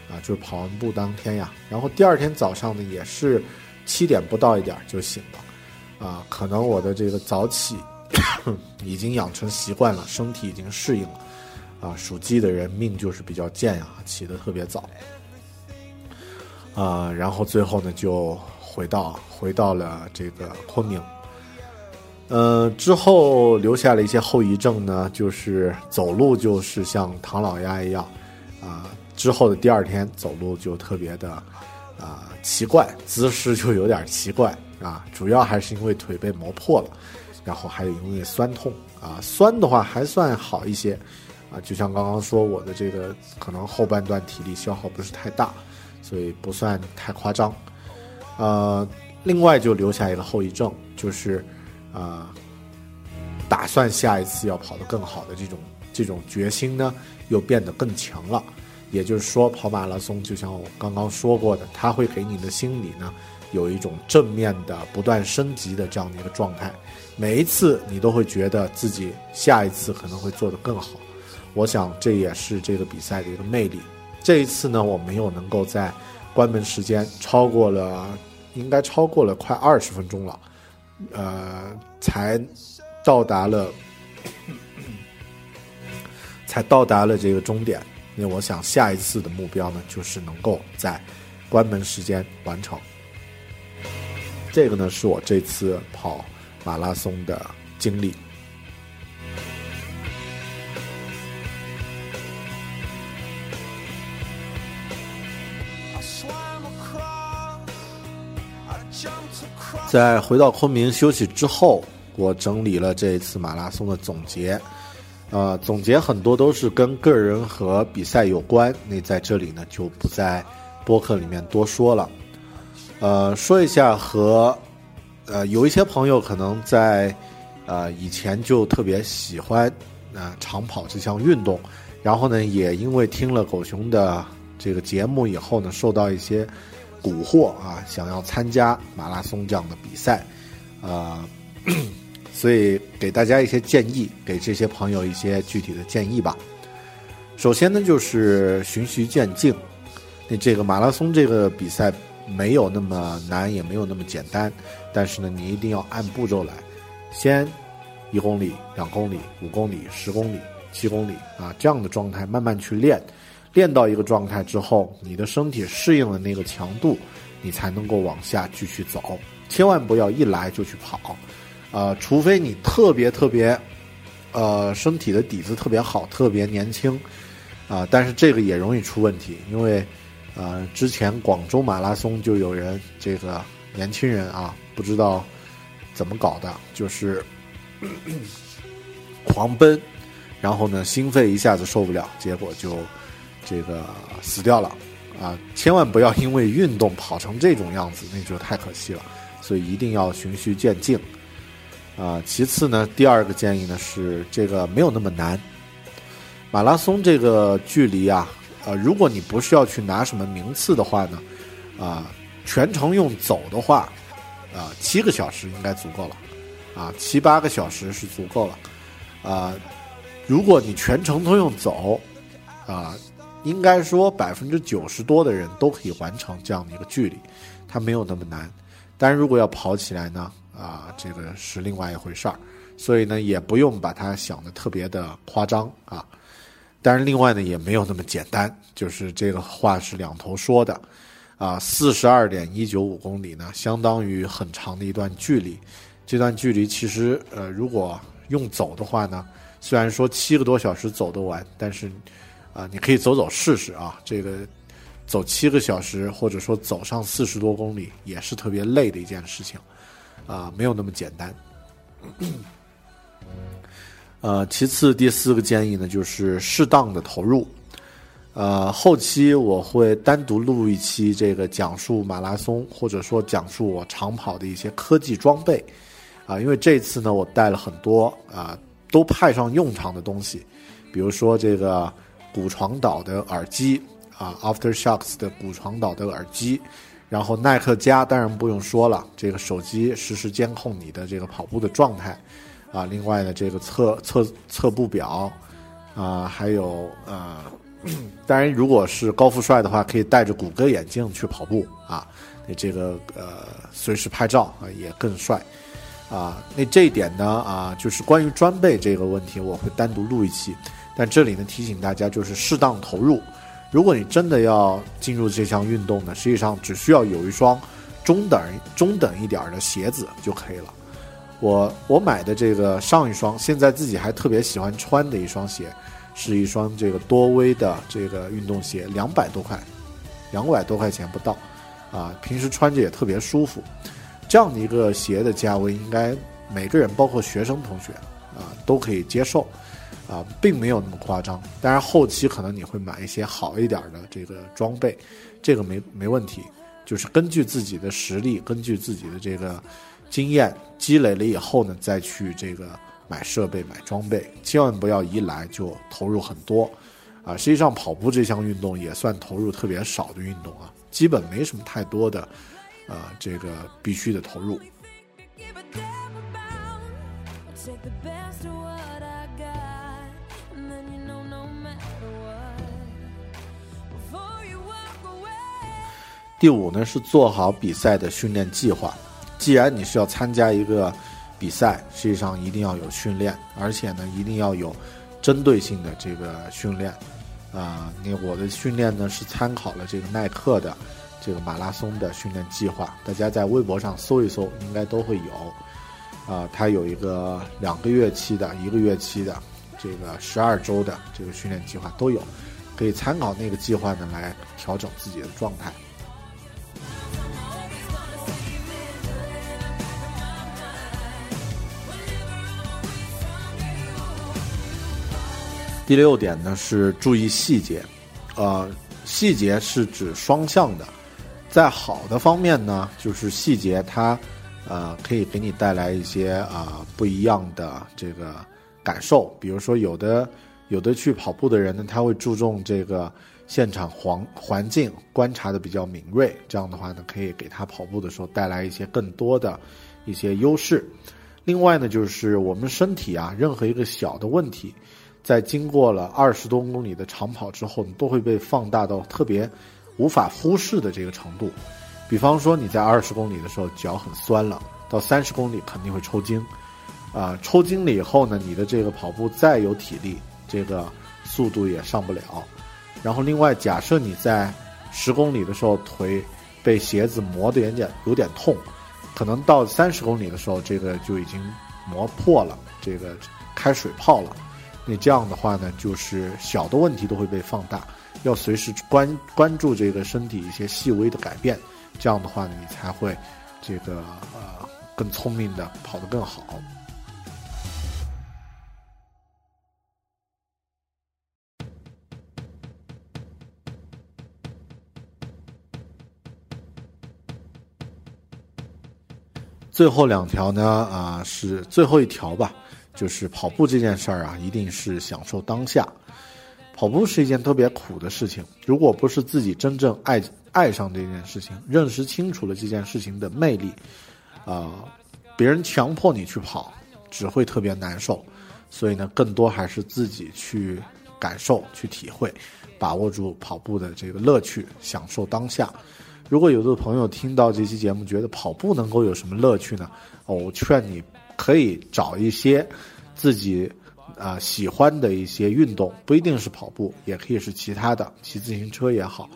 啊，就是跑完步当天呀。然后第二天早上呢也是七点不到一点就醒了啊，可能我的这个早起。(coughs) 已经养成习惯了，身体已经适应了，啊，属鸡的人命就是比较贱呀，起得特别早，啊，然后最后呢就回到回到了这个昆明，呃，之后留下了一些后遗症呢，就是走路就是像唐老鸭一样，啊，之后的第二天走路就特别的啊奇怪，姿势就有点奇怪啊，主要还是因为腿被磨破了。然后还有因为酸痛啊，酸的话还算好一些，啊，就像刚刚说我的这个可能后半段体力消耗不是太大，所以不算太夸张，呃，另外就留下一个后遗症，就是啊，打算下一次要跑得更好的这种这种决心呢，又变得更强了。也就是说，跑马拉松就像我刚刚说过的，它会给你的心理呢有一种正面的不断升级的这样的一个状态。每一次你都会觉得自己下一次可能会做得更好，我想这也是这个比赛的一个魅力。这一次呢，我没有能够在关门时间超过了，应该超过了快二十分钟了，呃，才到达了，(coughs) 才到达了这个终点。因为我想下一次的目标呢，就是能够在关门时间完成。这个呢，是我这次跑马拉松的经历。在回到昆明休息之后，我整理了这一次马拉松的总结。呃，总结很多都是跟个人和比赛有关，那在这里呢就不在播客里面多说了。呃，说一下和呃有一些朋友可能在呃以前就特别喜欢啊长跑这项运动，然后呢也因为听了狗熊的这个节目以后呢，受到一些蛊惑啊，想要参加马拉松这样的比赛，啊。(clears throat) 所以给大家一些建议，给这些朋友一些具体的建议吧。首先呢，就是循序渐进。那这个马拉松这个比赛没有那么难，也没有那么简单。但是呢，你一定要按步骤来，先一公里、两公里、五公里、十公里、七公里啊这样的状态慢慢去练。练到一个状态之后，你的身体适应了那个强度，你才能够往下继续走。千万不要一来就去跑。啊，除非你特别特别，呃，身体的底子特别好，特别年轻，啊，但是这个也容易出问题，因为，呃，之前广州马拉松就有人这个年轻人啊，不知道怎么搞的，就是 (coughs) 狂奔，然后呢，心肺一下子受不了，结果就这个死掉了，啊，千万不要因为运动跑成这种样子，那就太可惜了，所以一定要循序渐进。啊，其次呢，第二个建议呢是这个没有那么难。马拉松这个距离啊，呃，如果你不是要去拿什么名次的话呢，啊，全程用走的话，啊，七个小时应该足够了，啊，七八个小时是足够了，啊，如果你全程都用走，啊，应该说百分之九十多的人都可以完成这样的一个距离，它没有那么难。但是如果要跑起来呢？啊，这个是另外一回事儿，所以呢，也不用把它想的特别的夸张啊。但是另外呢，也没有那么简单，就是这个话是两头说的啊。四十二点一九五公里呢，相当于很长的一段距离。这段距离其实，呃，如果用走的话呢，虽然说七个多小时走得完，但是啊，你可以走走试试啊。这个走七个小时，或者说走上四十多公里，也是特别累的一件事情。啊，没有那么简单。呃，其次第四个建议呢，就是适当的投入。呃，后期我会单独录一期这个讲述马拉松，或者说讲述我长跑的一些科技装备。啊，因为这次呢，我带了很多啊，都派上用场的东西，比如说这个骨床岛的耳机啊，AfterShocks 的骨床岛的耳机。然后耐克加当然不用说了，这个手机实时监控你的这个跑步的状态，啊，另外呢这个测测测步表，啊，还有呃，(clears throat) 当然如果是高富帅的话，可以戴着谷歌眼镜去跑步啊，那这个呃随时拍照啊也更帅，啊，那这一点呢啊就是关于装备这个问题我会单独录一期，但这里呢提醒大家就是适当投入。如果你真的要进入这项运动呢，实际上只需要有一双中等中等一点的鞋子就可以了。我我买的这个上一双，现在自己还特别喜欢穿的一双鞋，是一双这个多威的这个运动鞋，两百多块，两百多块钱不到，啊，平时穿着也特别舒服。这样的一个鞋的价位，应该每个人，包括学生同学啊，都可以接受。啊，并没有那么夸张，当然后期可能你会买一些好一点的这个装备，这个没没问题，就是根据自己的实力，根据自己的这个经验积累了以后呢，再去这个买设备、买装备，千万不要一来就投入很多，啊，实际上跑步这项运动也算投入特别少的运动啊，基本没什么太多的，呃，这个必须的投入。第五呢是做好比赛的训练计划。既然你是要参加一个比赛，实际上一定要有训练，而且呢，一定要有针对性的这个训练。啊，那我的训练呢是参考了这个耐克的这个马拉松的训练计划，大家在微博上搜一搜，应该都会有。啊，它有一个两个月期的、一个月期的、这个十二周的这个训练计划都有，可以参考那个计划呢来调整自己的状态。第六点呢是注意细节，呃，细节是指双向的，在好的方面呢，就是细节它，呃，可以给你带来一些啊不一样的这个感受。比如说，有的有的去跑步的人呢，他会注重这个现场环环境观察的比较敏锐，这样的话呢，可以给他跑步的时候带来一些更多的一些优势。另外呢，就是我们身体啊，任何一个小的问题。在经过了二十多公里的长跑之后，你都会被放大到特别无法忽视的这个程度。比方说，你在二十公里的时候脚很酸了，到三十公里肯定会抽筋。啊，抽筋了以后呢，你的这个跑步再有体力，这个速度也上不了。然后，另外假设你在十公里的时候腿被鞋子磨得有点有点痛，可能到三十公里的时候，这个就已经磨破了，这个开水泡了。那这样的话呢，就是小的问题都会被放大，要随时关关注这个身体一些细微的改变，这样的话呢，你才会这个呃更聪明的跑得更好。最后两条呢，啊是最后一条吧。就是跑步这件事儿啊，一定是享受当下。跑步是一件特别苦的事情，如果不是自己真正爱爱上这件事情，认识清楚了这件事情的魅力，啊，别人强迫你去跑，只会特别难受。所以呢，更多还是自己去感受、去体会，把握住跑步的这个乐趣，享受当下。如果有的朋友听到这期节目，觉得跑步能够有什么乐趣呢？哦，我劝你。可以找一些自己啊喜欢的一些运动，不一定是跑步，也可以是其他的，骑自行车也好，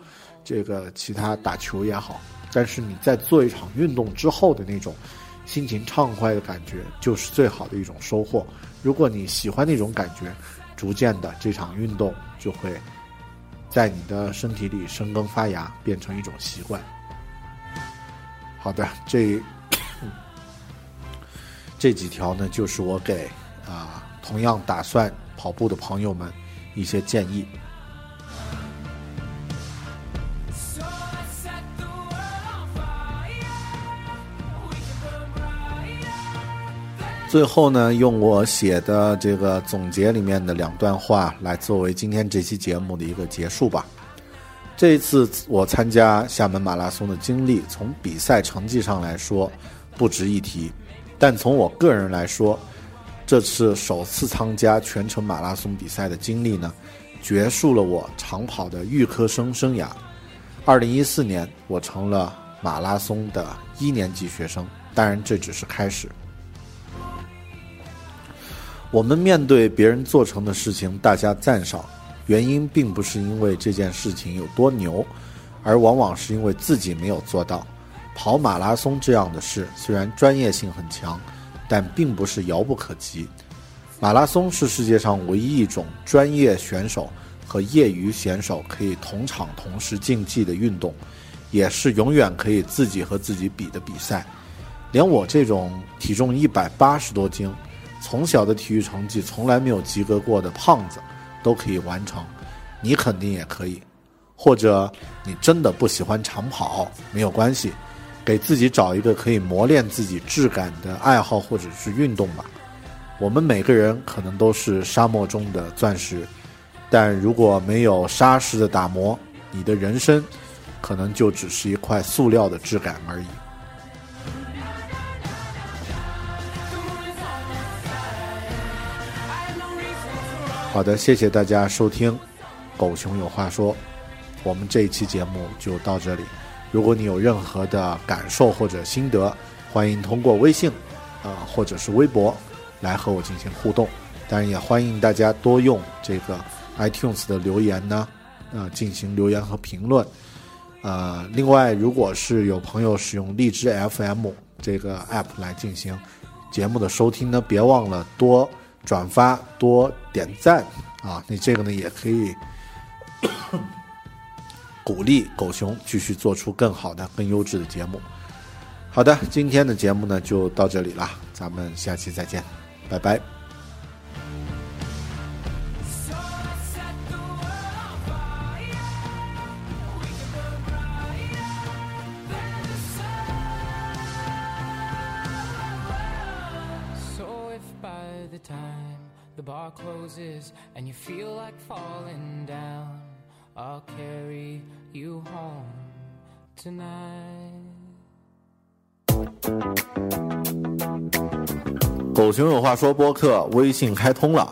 这个其他打球也好。但是你在做一场运动之后的那种心情畅快的感觉，就是最好的一种收获。如果你喜欢那种感觉，逐渐的这场运动就会在你的身体里生根发芽，变成一种习惯。好的，这。这几条呢，就是我给啊同样打算跑步的朋友们一些建议。最后呢，用我写的这个总结里面的两段话来作为今天这期节目的一个结束吧。这一次我参加厦门马拉松的经历，从比赛成绩上来说，不值一提。但从我个人来说，这次首次参加全程马拉松比赛的经历呢，结束了我长跑的预科生生涯。二零一四年，我成了马拉松的一年级学生，当然这只是开始。我们面对别人做成的事情，大家赞赏，原因并不是因为这件事情有多牛，而往往是因为自己没有做到。跑马拉松这样的事，虽然专业性很强，但并不是遥不可及。马拉松是世界上唯一一种专业选手和业余选手可以同场同时竞技的运动，也是永远可以自己和自己比的比赛。连我这种体重一百八十多斤、从小的体育成绩从来没有及格过的胖子，都可以完成，你肯定也可以。或者你真的不喜欢长跑，没有关系。给自己找一个可以磨练自己质感的爱好或者是运动吧。我们每个人可能都是沙漠中的钻石，但如果没有砂石的打磨，你的人生可能就只是一块塑料的质感而已。好的，谢谢大家收听《狗熊有话说》，我们这一期节目就到这里。如果你有任何的感受或者心得，欢迎通过微信呃或者是微博来和我进行互动。当然，也欢迎大家多用这个 iTunes 的留言呢，呃，进行留言和评论。呃，另外，如果是有朋友使用荔枝 FM 这个 app 来进行节目的收听呢，别忘了多转发、多点赞啊！你这个呢，也可以鼓励狗熊继续做出更好的、更优质的节目。好的，今天的节目呢就到这里了，咱们下期再见，拜拜。The bar closes and you feel like falling down, I'll carry you home tonight. 狗熊有话说播客微信开通了，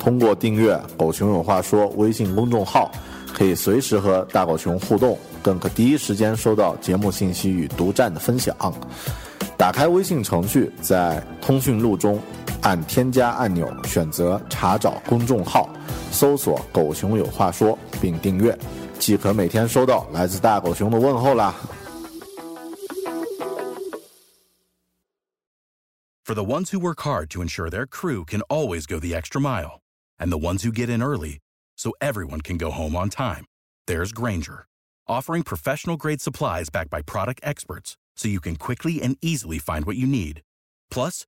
通过订阅“狗熊有话说”微信公众号，可以随时和大狗熊互动，更可第一时间收到节目信息与独占的分享。打开微信程序，在通讯录中。按添加按钮选择查找公众号，搜索“狗熊有话说”并订阅，即可每天收到来自大狗熊的问候啦。For the ones who work hard to ensure their crew can always go the extra mile, and the ones who get in early so everyone can go home on time, there's Granger, offering professional grade supplies backed by product experts so you can quickly and easily find what you need. Plus,